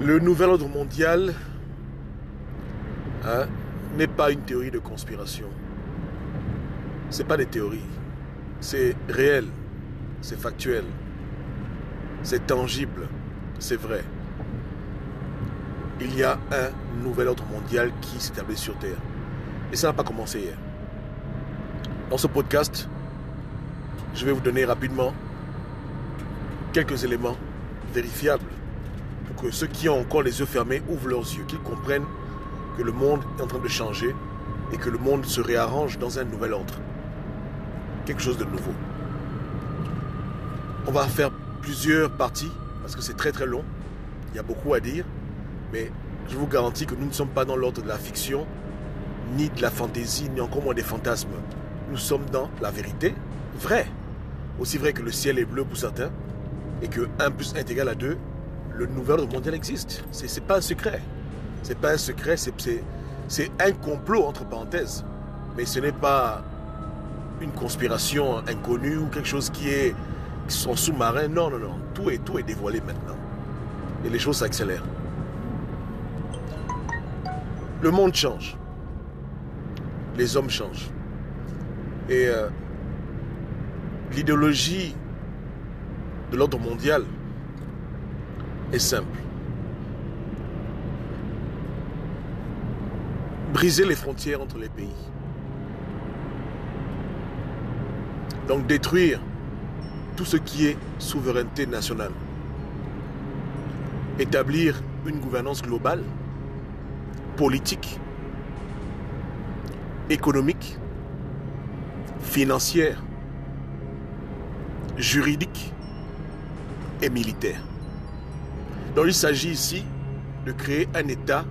Le nouvel ordre mondial hein, n'est pas une théorie de conspiration. Ce n'est pas des théories. C'est réel, c'est factuel, c'est tangible, c'est vrai. Il y a un nouvel ordre mondial qui s'établit sur Terre. Et ça n'a pas commencé hier. Dans ce podcast, je vais vous donner rapidement quelques éléments vérifiables que ceux qui ont encore les yeux fermés ouvrent leurs yeux, qu'ils comprennent que le monde est en train de changer et que le monde se réarrange dans un nouvel ordre. Quelque chose de nouveau. On va faire plusieurs parties parce que c'est très très long. Il y a beaucoup à dire. Mais je vous garantis que nous ne sommes pas dans l'ordre de la fiction, ni de la fantaisie, ni encore moins des fantasmes. Nous sommes dans la vérité vraie. Aussi vrai que le ciel est bleu pour certains, et que 1 plus 1 est égal à 2, le nouvel ordre mondial existe. Ce n'est pas un secret. C'est pas un secret, c'est un complot entre parenthèses. Mais ce n'est pas une conspiration inconnue ou quelque chose qui est son sous-marin. Non, non, non. Tout est, tout est dévoilé maintenant. Et les choses s'accélèrent. Le monde change. Les hommes changent. Et euh, l'idéologie de l'ordre mondial simple. Briser les frontières entre les pays. Donc détruire tout ce qui est souveraineté nationale. Établir une gouvernance globale, politique, économique, financière, juridique et militaire. Donc il s'agit ici de créer un État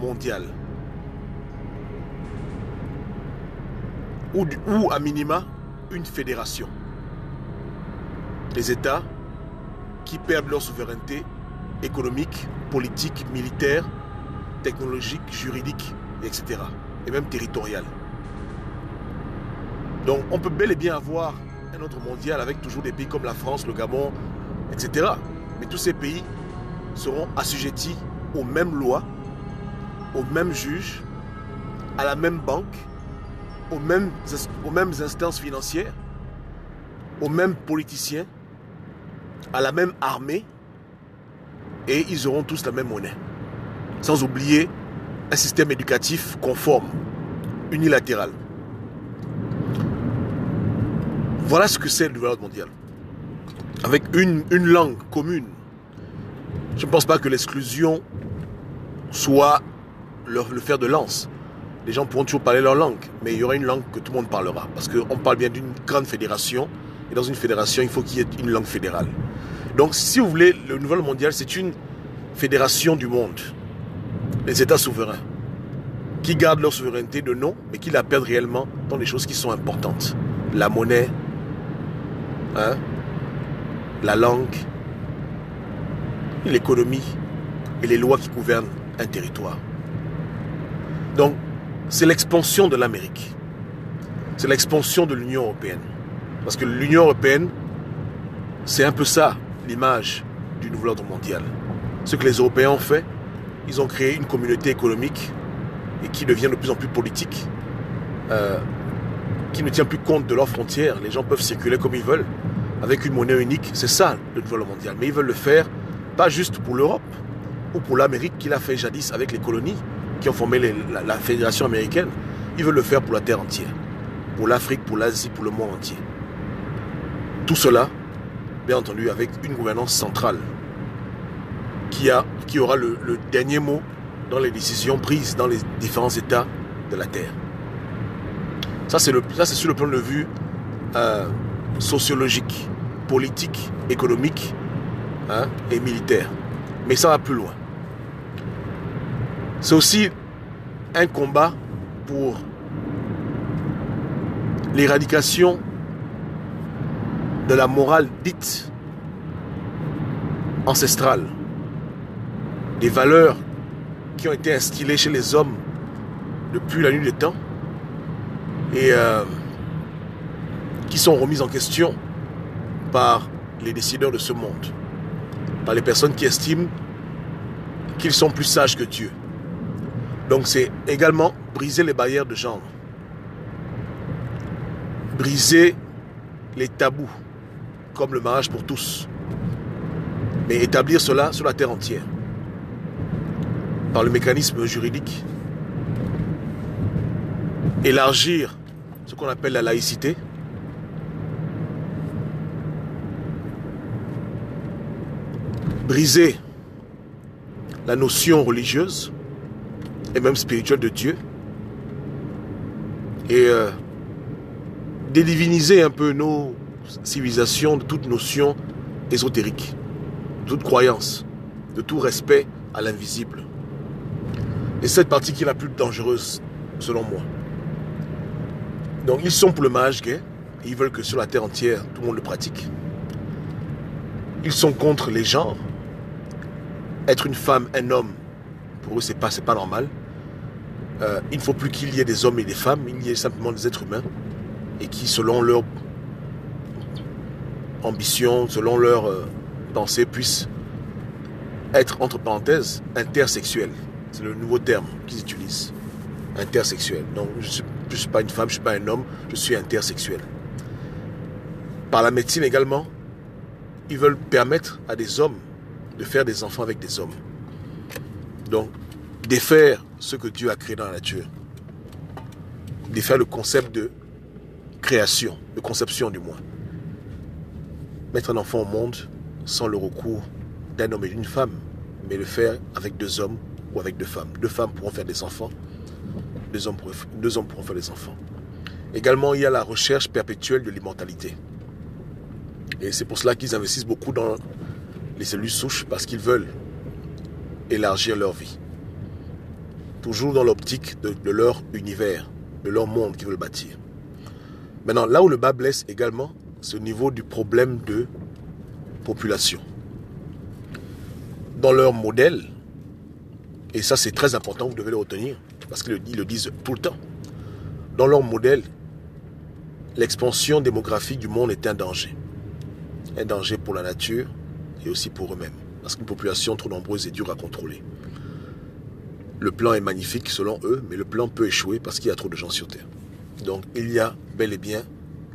mondial. Ou, ou à minima une fédération. Les États qui perdent leur souveraineté économique, politique, militaire, technologique, juridique, etc. Et même territoriale. Donc on peut bel et bien avoir un autre mondial avec toujours des pays comme la France, le Gabon, etc. Mais tous ces pays seront assujettis aux mêmes lois, aux mêmes juges, à la même banque, aux mêmes, instances financières, aux mêmes politiciens, à la même armée, et ils auront tous la même monnaie. Sans oublier un système éducatif conforme, unilatéral. Voilà ce que c'est le ordre mondial. Avec une langue commune. Je ne pense pas que l'exclusion soit le, fer de lance. Les gens pourront toujours parler leur langue, mais il y aura une langue que tout le monde parlera. Parce qu'on parle bien d'une grande fédération, et dans une fédération, il faut qu'il y ait une langue fédérale. Donc, si vous voulez, le nouvel mondial, c'est une fédération du monde. Les États souverains, qui gardent leur souveraineté de nom, mais qui la perdent réellement dans les choses qui sont importantes. La monnaie, hein, la langue, l'économie et les lois qui gouvernent un territoire. Donc, c'est l'expansion de l'Amérique. C'est l'expansion de l'Union européenne. Parce que l'Union européenne, c'est un peu ça, l'image du nouvel ordre mondial. Ce que les Européens ont fait, ils ont créé une communauté économique et qui devient de plus en plus politique, euh, qui ne tient plus compte de leurs frontières. Les gens peuvent circuler comme ils veulent, avec une monnaie unique. C'est ça le nouvel ordre mondial. Mais ils veulent le faire pas juste pour l'Europe ou pour l'Amérique qu'il a fait jadis avec les colonies qui ont formé la, Fédération américaine. Ils veulent le faire pour la terre entière, pour l'Afrique, pour l'Asie, pour le monde entier. Tout cela, bien entendu, avec une gouvernance centrale qui, a, qui aura le, dernier mot dans les décisions prises dans les différents États de la Terre. Ça, c'est sur le plan de vue euh, sociologique, politique, économique hein, et militaire. Mais ça va plus loin. C'est aussi un combat pour l'éradication de la morale dite ancestrale, des valeurs qui ont été instillées chez les hommes depuis la nuit des temps et euh, qui sont remises en question par les décideurs de ce monde, par les personnes qui estiment qu'ils sont plus sages que Dieu. Donc c'est également briser les barrières de genre. Briser les tabous, comme le mariage pour tous. Mais établir cela sur la terre entière. Par le mécanisme juridique. Élargir ce qu'on appelle la laïcité. Briser la notion religieuse et même spirituelle de Dieu. Et euh, dédiviniser un peu nos civilisations de toute notion ésotérique, de toute croyance, de tout respect à l'invisible. Et cette partie qui est la plus dangereuse, selon moi. Donc ils sont pour le mariage gay, ils veulent que sur la terre entière, tout le monde le pratique. Ils sont contre les genres. Être une femme, un homme, pour eux, c'est pas, pas normal. Euh, il ne faut plus qu'il y ait des hommes et des femmes, il y ait simplement des êtres humains et qui, selon leur ambition, selon leur euh, pensée, puissent être, entre parenthèses, intersexuels. C'est le nouveau terme qu'ils utilisent. Intersexuel. Donc, je ne suis, suis, pas une femme, je ne suis pas un homme, je suis intersexuel. Par la médecine également, ils veulent permettre à des hommes faire des enfants avec des hommes. Donc, défaire ce que Dieu a créé dans la nature. Défaire le concept de création, de conception du moins. Mettre un enfant au monde sans le recours d'un homme et d'une femme, mais le faire avec deux hommes ou avec deux femmes. Deux femmes pourront faire des enfants, deux hommes, pourront, deux faire des enfants. Également, il y a la recherche perpétuelle de l'immortalité. Et c'est pour cela qu'ils investissent beaucoup dans les cellules souches, parce qu'ils veulent élargir leur vie. Toujours dans l'optique de, de leur univers, de leur monde qu'ils veulent bâtir. Maintenant, là où le bas blesse également, c'est au niveau du problème de population. Dans leur modèle, et ça c'est très important, vous devez le retenir, parce qu'ils le disent tout le temps, dans leur modèle, l'expansion démographique du monde est un danger. Un danger pour la nature et aussi pour eux-mêmes, parce qu'une population trop nombreuse est dure à contrôler. Le plan est magnifique selon eux, mais le plan peut échouer parce qu'il y a trop de gens sur Terre. Donc il y a bel et bien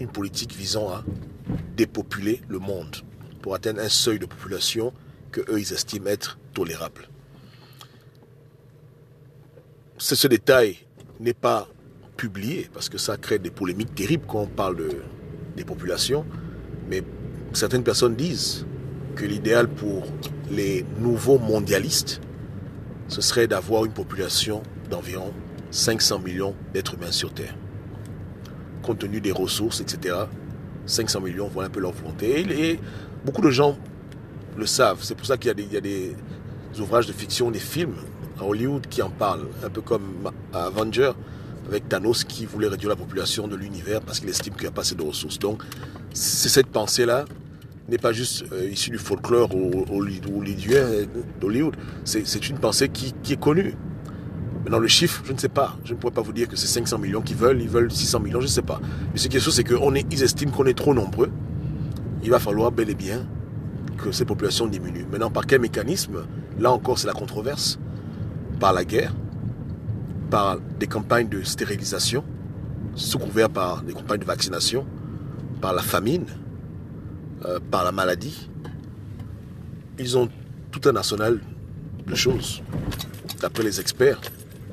une politique visant à dépopuler le monde pour atteindre un seuil de population que eux ils estiment être tolérable. Ce détail n'est pas publié parce que ça crée des polémiques terribles quand on parle de, des populations, mais certaines personnes disent que l'idéal pour les nouveaux mondialistes, ce serait d'avoir une population d'environ 500 millions d'êtres humains sur Terre compte tenu des ressources, etc. 500 millions, voilà un peu leur volonté. Et, beaucoup de gens le savent. C'est pour ça qu'il y, y, a des ouvrages de fiction, des films à Hollywood qui en parlent. Un peu comme Avenger, avec Thanos qui voulait réduire la population de l'univers parce qu'il estime qu'il n'y a pas assez de ressources. Donc, c'est cette pensée-là n'est pas juste euh, issue du folklore hollywoodien d'Hollywood. C'est une pensée qui, qui est connue. Maintenant, le chiffre, je ne sais pas. Je ne pourrais pas vous dire que c'est 500 millions qu'ils veulent, ils veulent 600 millions, je ne sais pas. Mais ce qui est sûr, c'est qu'ils estiment qu'on est trop nombreux. Il va falloir bel et bien que ces populations diminuent. Maintenant, par quel mécanisme Là encore, c'est la controverse. Par la guerre, par des campagnes de stérilisation, sous couvert par des campagnes de vaccination, par la famine, euh, par la maladie. Ils ont tout un arsenal de choses, d'après les experts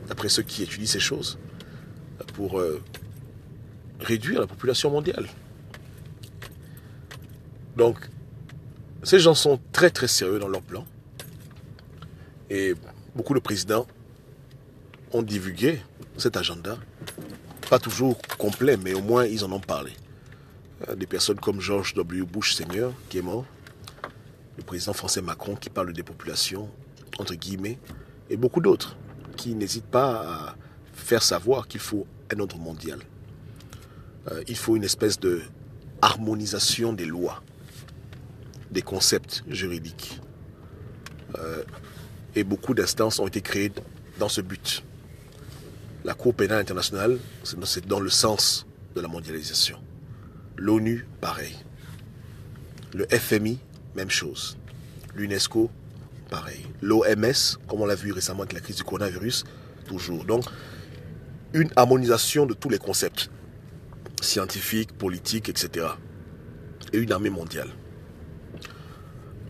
d'après ceux qui étudient ces choses, pour euh, réduire la population mondiale. Donc, ces gens sont très très sérieux dans leur plan. Et beaucoup de présidents ont divulgué cet agenda. Pas toujours complet, mais au moins ils en ont parlé. Euh, des personnes comme George W. Bush Senior, qui est mort, le président français Macron qui parle de dépopulation, entre guillemets, et beaucoup d'autres qui n'hésite pas à faire savoir qu'il faut un ordre mondial. Euh, il faut une espèce de harmonisation des lois, des concepts juridiques. Euh, et beaucoup d'instances ont été créées dans ce but. La Cour pénale internationale, c'est dans le sens de la mondialisation. L'ONU, pareil. Le FMI, même chose. L'UNESCO, pareil. L'OMS, comme on l'a vu récemment avec la crise du coronavirus, toujours. Donc, une harmonisation de tous les concepts scientifiques, politiques, etc. Et une armée mondiale.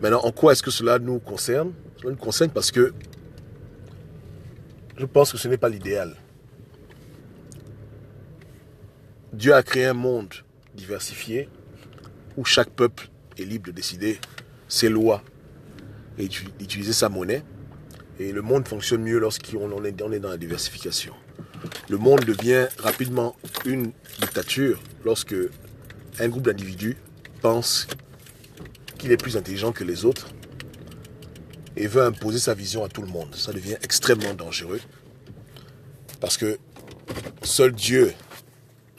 Maintenant, en quoi est-ce que cela nous concerne? Cela nous concerne parce que je pense que ce n'est pas l'idéal. Dieu a créé un monde diversifié où chaque peuple est libre de décider ses lois et d'utiliser sa monnaie. Et le monde fonctionne mieux lorsqu'on est dans la diversification. Le monde devient rapidement une dictature lorsque un groupe d'individus pense qu'il est plus intelligent que les autres et veut imposer sa vision à tout le monde. Ça devient extrêmement dangereux parce que seul Dieu,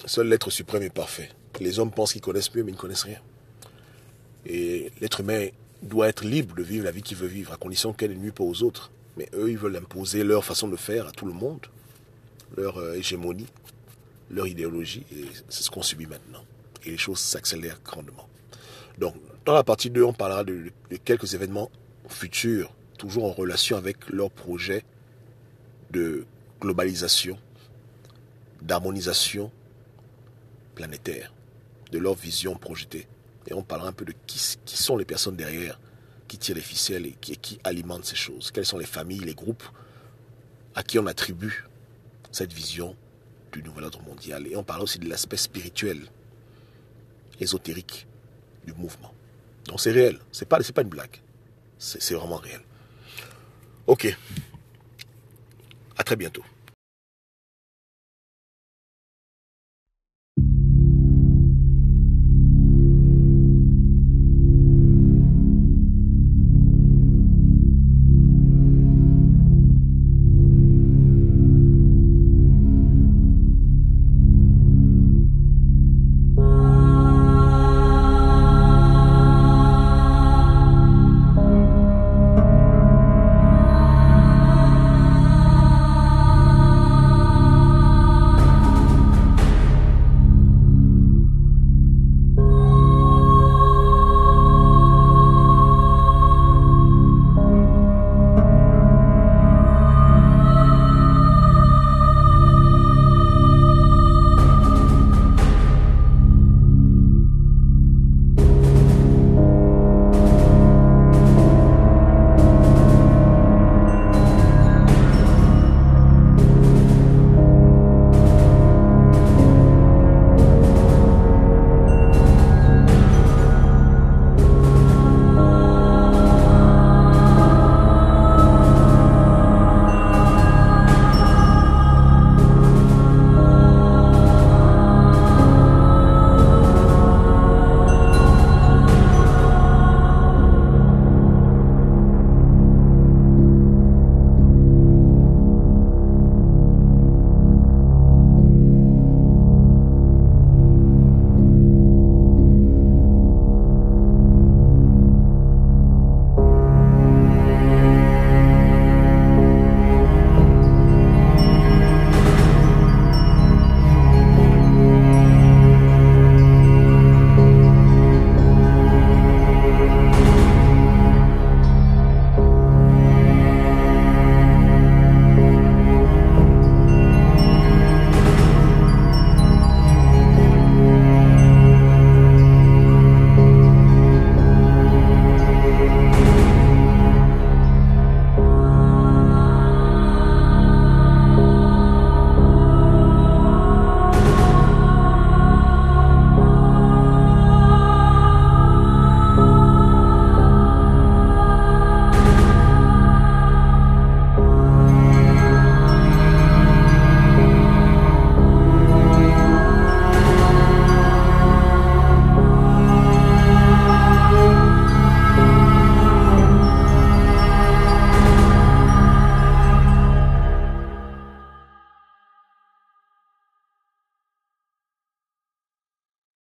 seul l'être suprême est parfait. Les hommes pensent qu'ils connaissent mieux mais ils ne connaissent rien. Et l'être humain doit être libre de vivre la vie qu'il veut vivre à condition qu'elle ne nuit pas aux autres. Mais eux, ils veulent imposer leur façon de faire à tout le monde, leur euh, hégémonie, leur idéologie, et c'est ce qu'on subit maintenant. Et les choses s'accélèrent grandement. Donc, dans la partie 2, on parlera de, quelques événements futurs, toujours en relation avec leur projet de globalisation, d'harmonisation planétaire, de leur vision projetée. Et on parlera un peu de qui, sont les personnes derrière, qui tirent les ficelles et qui, alimentent ces choses. Quelles sont les familles, les groupes à qui on attribue cette vision du nouvel ordre mondial. Et on parlera aussi de l'aspect spirituel, ésotérique du mouvement. Donc c'est réel, c'est pas, pas une blague, c'est vraiment réel. Ok, à très bientôt.